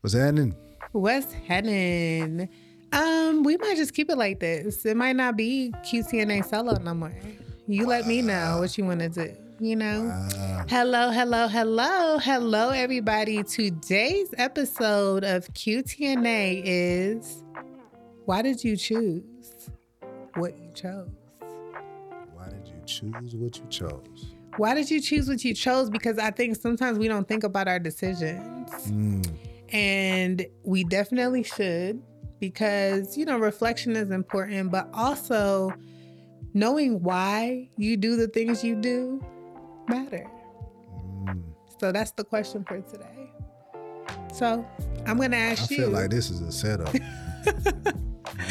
What's happening? What's happening? Um, we might just keep it like this. It might not be QTNA solo no more. You let me know what you want to do. You know. Uh, Hello, hello, hello, hello, everybody. Today's episode of QTNA is why did you choose what you chose? why did you choose what you chose? Why did you choose what you chose? Because I think sometimes we don't think about our decisions. Mm, And we definitely should because, you know, reflection is important, but also knowing why you do the things you do matter. mm. So that's the question for today. So I'm going to ask you I feel you. like this is a setup.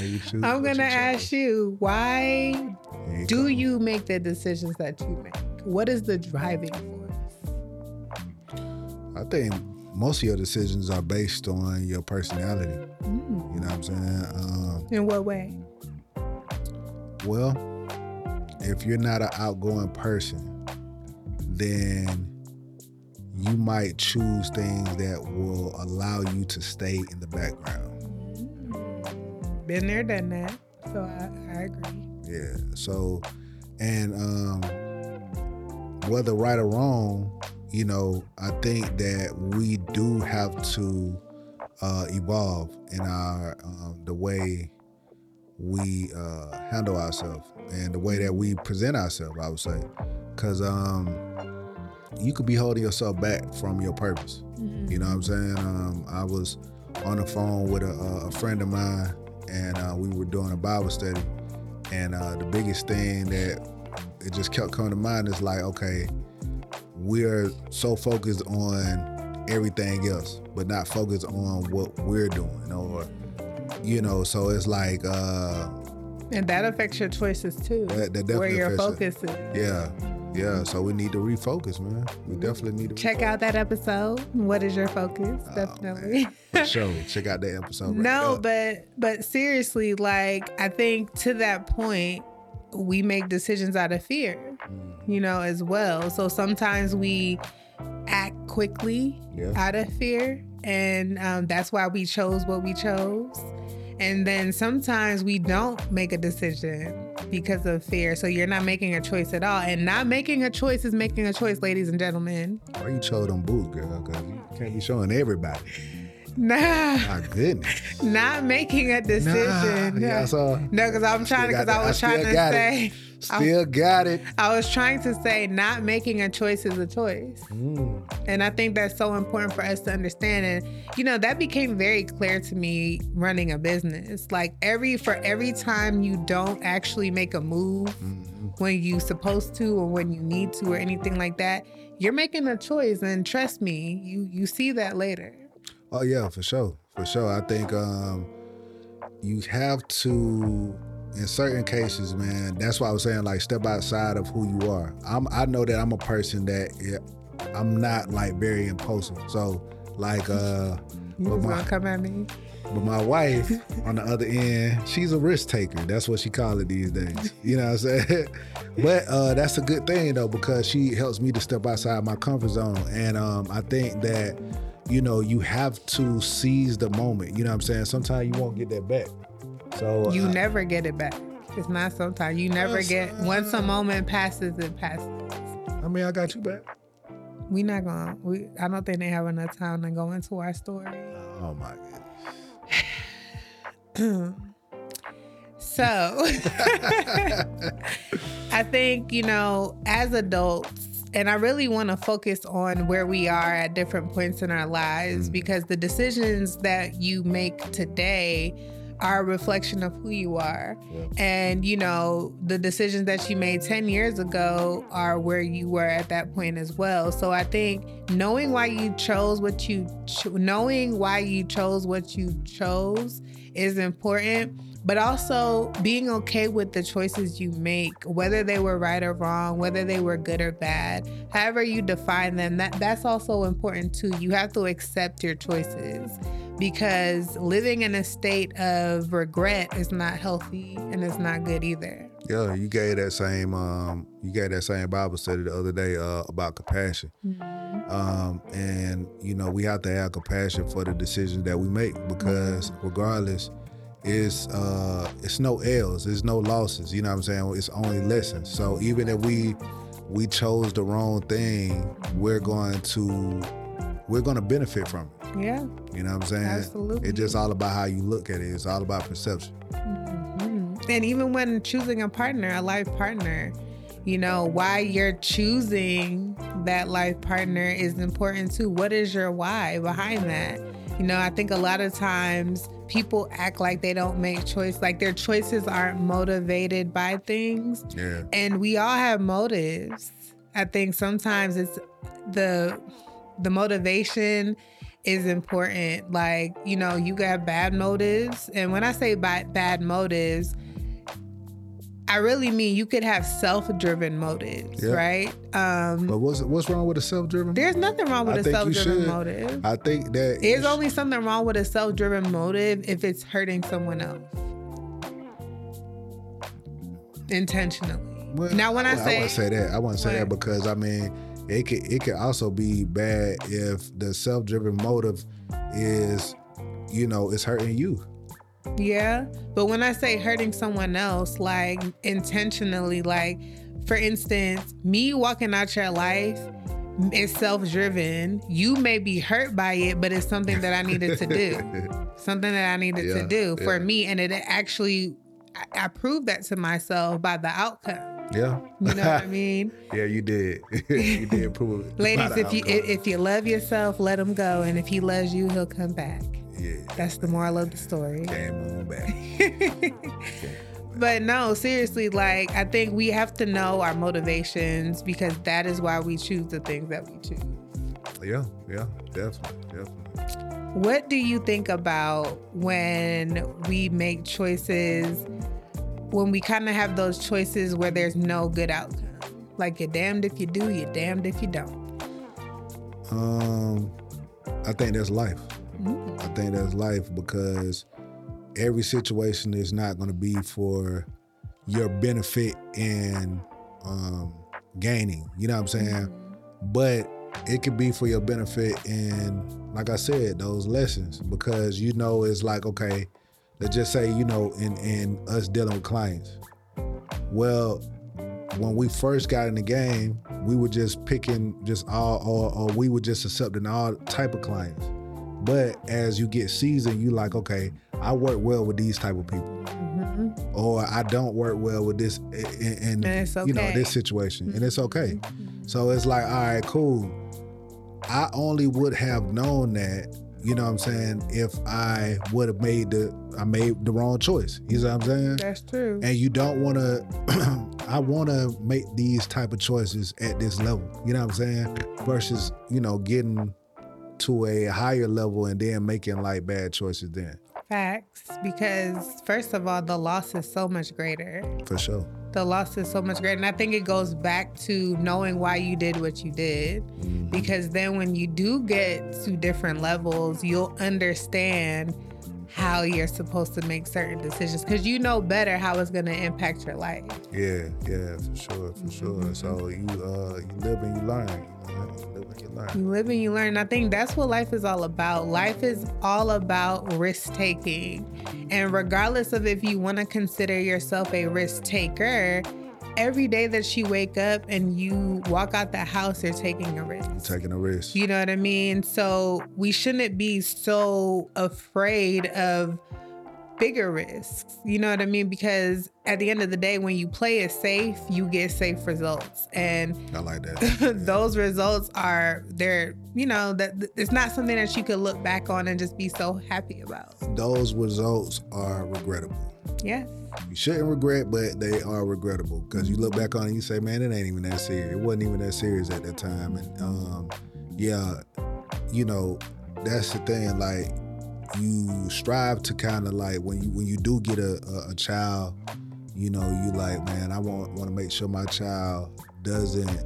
You I'm going to you ask you, why Here do come. you make the decisions that you make? What is the driving force? I think most of your decisions are based on your personality. Mm. You know what I'm saying? Um, In what way? well, if you're not an outgoing person, then you might choose things that will allow you to stay in the background. Been there, done that. So I, I agree. Yeah. So, and um, whether right or wrong, you know, I think that we do have to uh, evolve in our um, the way we uh, handle ourselves and the way that we present ourselves. I would say, because um, you could be holding yourself back from your purpose. You know what I'm saying? Um, I was on the phone with a, a friend of mine, and uh, we were doing a Bible study. And uh, the biggest thing that it just kept coming to mind is like, okay, we're so focused on everything else, but not focused on what we're doing, or you know. So it's like, uh, And that affects your choices too. That- that where definitely your affects focus is. yeah, yeah. So we need to refocus, man. We definitely need to Check out that episode. What is your focus? Oh, Definitely. For sure. Check out that episode. Right no, but but seriously, like I think to that point, we make decisions out of fear, Mm-hmm. You know, as well. So sometimes we act quickly Yeah. out of fear, and um, that's why we chose what we chose. And then sometimes we don't make a decision because of fear. So you're not making a choice at all. And not making a choice is making a choice, ladies and gentlemen. Why you chose them boots, girl? Because you can't be showing everybody. Nah, My goodness. not making a decision. Nah, yeah, saw. No, because I'm trying to, because. I was trying to say. it. Still got it. I was trying to say, not making a choice is a choice. Mm. And I think that's so important for us to understand. And, you know, that became very clear to me running a business. Like every, for every time you don't actually make a move Mhm. when you supposed to or when you need to or anything like that, you're making a choice. And trust me, you, you see that later. Oh yeah, for sure, for sure. I think um, you have to, in certain cases, man. That's why I was saying like step outside of who you are. I'm. I know that I'm a person that yeah, I'm not like very impulsive. So like, uh, You was my- gonna come at me. but my wife on the other end, she's a risk taker. That's what she call it these days. You know what I'm saying? but uh, that's a good thing though because she helps me to step outside my comfort zone, and um, I think that you know you have to seize the moment. You know what I'm saying? Sometimes you won't get that back. So You uh, never get it back. It's not sometimes. You never get once a moment passes, it passes. I mean, I got you back. We not gonna. We I don't think they have enough time to go into our story. Oh my goodness. So I think you know, as adults, and I really want to focus on where we are at different points in our lives Mm. because the decisions that you make today are a reflection of who you are. Yeah. And, you know, the decisions that you made 10 years ago are where you were at that point as well. So I think knowing why you chose what you, cho- knowing why you chose what you chose is important, but also being okay with the choices you make, whether they were right or wrong, whether they were good or bad, however you define them, that, that's also important too. You have to accept your choices because living in a state of regret is not healthy and it's not good either. Yeah, you gave that same um you gave that same Bible study the other day uh about compassion. Mhm. Um and you know, we have to have compassion for the decisions that we make because regardless it's uh it's no L's, it's no losses, you know what I'm saying? It's only lessons. So even if we we chose the wrong thing, we're going to we're going to benefit from it. Yeah, You know what I'm saying? absolutely. It's just all about how you look at it. It's all about perception. Mhm. And even when choosing a partner, a life partner, you know, why you're choosing that life partner is important too. What is your why behind that? You know, I think a lot of times people act like they don't make choice, like their choices aren't motivated by things. Yeah. And we all have motives. I think sometimes it's the the motivation is important. Like, you know, you got bad motives. And when I say bad, bad motives, I really mean you could have self-driven motives, Yeah. right? Um But what's what's wrong with a self-driven? there's nothing wrong with I a self-driven motive. I think that There's only something wrong with a self-driven motive if it's hurting someone else. Intentionally. Well, Now, when I I say- wouldn't say that. I wouldn't say that because I mean, it could it could also be bad if the self-driven motive is, you know, it's hurting you. Yeah. But when I say hurting someone else, like intentionally, like for instance, me walking out your life is self driven. You may be hurt by it, but it's something that I needed to do. something that I needed Yeah, to do for yeah. me. And it actually, I, I proved that to myself by the outcome. Yeah. You know what I mean? yeah, you did. you did prove it. Ladies, if you outcome. if, if you love yourself, let him go. And if he loves you, he'll come back. yeah, That's the moral of the story. came on back. but no, seriously, like I think we have to know our motivations because that is why we choose the things that we choose. Yeah, yeah, definitely, definitely. What do you think about when we make choices when we kind of have those choices where there's no good outcome? Like you're damned if you do, you're damned if you don't. Um, I think that's life. Mm. I think that's life because every situation is not going to be for your benefit and um, gaining. You know what I'm saying? But it could be for your benefit and, like I said, those lessons because you know it's like okay, let's just say you know in in us dealing with clients. Well, when we first got in the game, we were just picking just all or, or we were just accepting all type of clients. But as you get seasoned, you like, okay, I work well with these type of people, Mhm. or I don't work well with this And it's you know this situation, and it's okay. Mhm. So it's like, all right, cool. I only would have known that, you know what I'm saying, if I would have made the I made the wrong choice. You know what I'm saying? That's true. and you don't want to i want to make these type of choices at this level you know what i'm saying versus you know getting to a higher level and then making like bad choices then Facts. Because first of all, the loss is so much greater. for sure the loss is so much greater. And I think it goes back to knowing why you did what you did. Mhm. Because then when you do get to different levels, you'll understand how you're supposed to make certain decisions because you know better how it's going to impact your life. yeah yeah for sure for sure so you uh you live and you learn you, know? you live and you learn You live and you learn. I think that's what life is all about. Life is all about risk taking. And regardless of if you want to consider yourself a risk taker, every day that she wake up and you walk out the house, you're taking a risk. taking a risk You know what I mean? So we shouldn't be so afraid of bigger risks. You know what I mean? Because at the end of the day, when you play it safe, you get safe results. And i like that those results are they're you know that it's not something that you could look back on and just be so happy about those results are regrettable yes you shouldn't regret, but they are regrettable because you look back on it and you say, man, it ain't even that serious. It wasn't even that serious at that time. And um, yeah, you know, that's the thing. Like you strive to kind of like when you when you do get a, a, a child, you know, you like, man, I want want to make sure my child doesn't,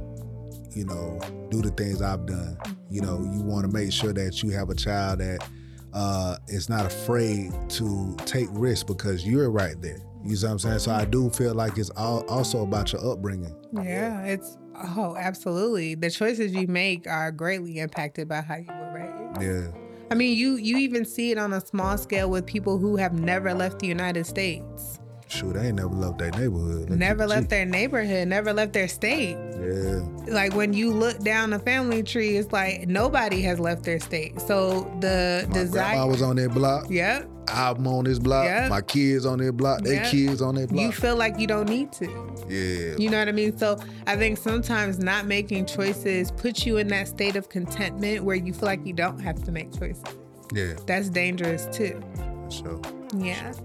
you know, do the things I've done. You know, you want to make sure that you have a child that uh, is not afraid to take risks because you're right there. You see what I'm saying? So I do feel like it's all, also about your upbringing. Yeah, it's oh, absolutely. The choices you make are greatly impacted by how you were raised. Yeah. I mean, you you even see it on a small scale with people who have never left the United States. Shoot, they ain't never left their neighborhood. Never left G. their neighborhood, never left their state. Yeah. Like when you look down the family tree, it's like nobody has left their state. So the My desire, was on that block. yep, I'm on this block. Yeah. My kids on their block. They Yeah. kids on their block. you feel like you don't need to. yeah. You know what I mean? So I think sometimes not making choices puts you in that state of contentment where you feel like you don't have to make choices. Yeah. That's dangerous too. For sure. Yeah. Right.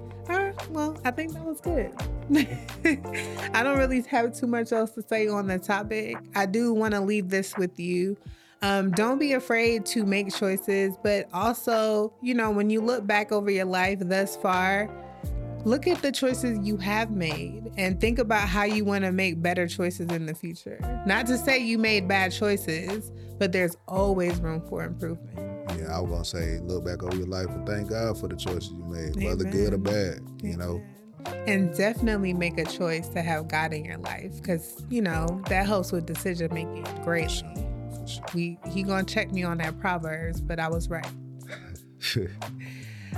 Well, I think that was good. I don't really have too much else to say on the topic. I do want to leave this with you. Um, don't be afraid to make choices, but also, you know, when you look back over your life thus far, look at the choices you have made and think about how you want to make better choices in the future. Not to say you made bad choices, but there's always room for improvement. I was gonna say, look back over your life and thank God for the choices you made, whether good or bad. You know, And definitely make a choice to have God in your life because, you know, that helps with decision making greatly. for sure. We he gonna check me on that Proverbs, but I was right.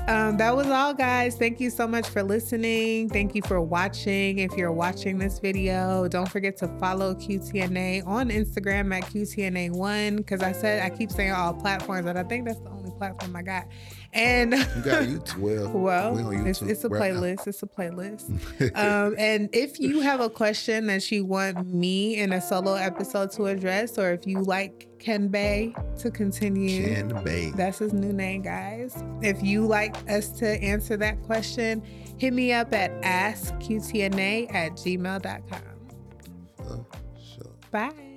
Um, that was all, guys. Thank you so much for listening. Thank you for watching. If you're watching this video, don't forget to follow QTNA on Instagram at QTNA1 because I said I keep saying all platforms, but I think that's the only platform I got. And you got YouTube. Well, well, we on it's, YouTube it's a right now. playlist. It's a playlist. um, and if you have a question that you want me in a solo episode to address, or if you like Ken Bay to continue, Ken Bay. that's his new name, guys. If you like us to answer that question, hit me up at askqtna at gmail.com. For sure. Bye.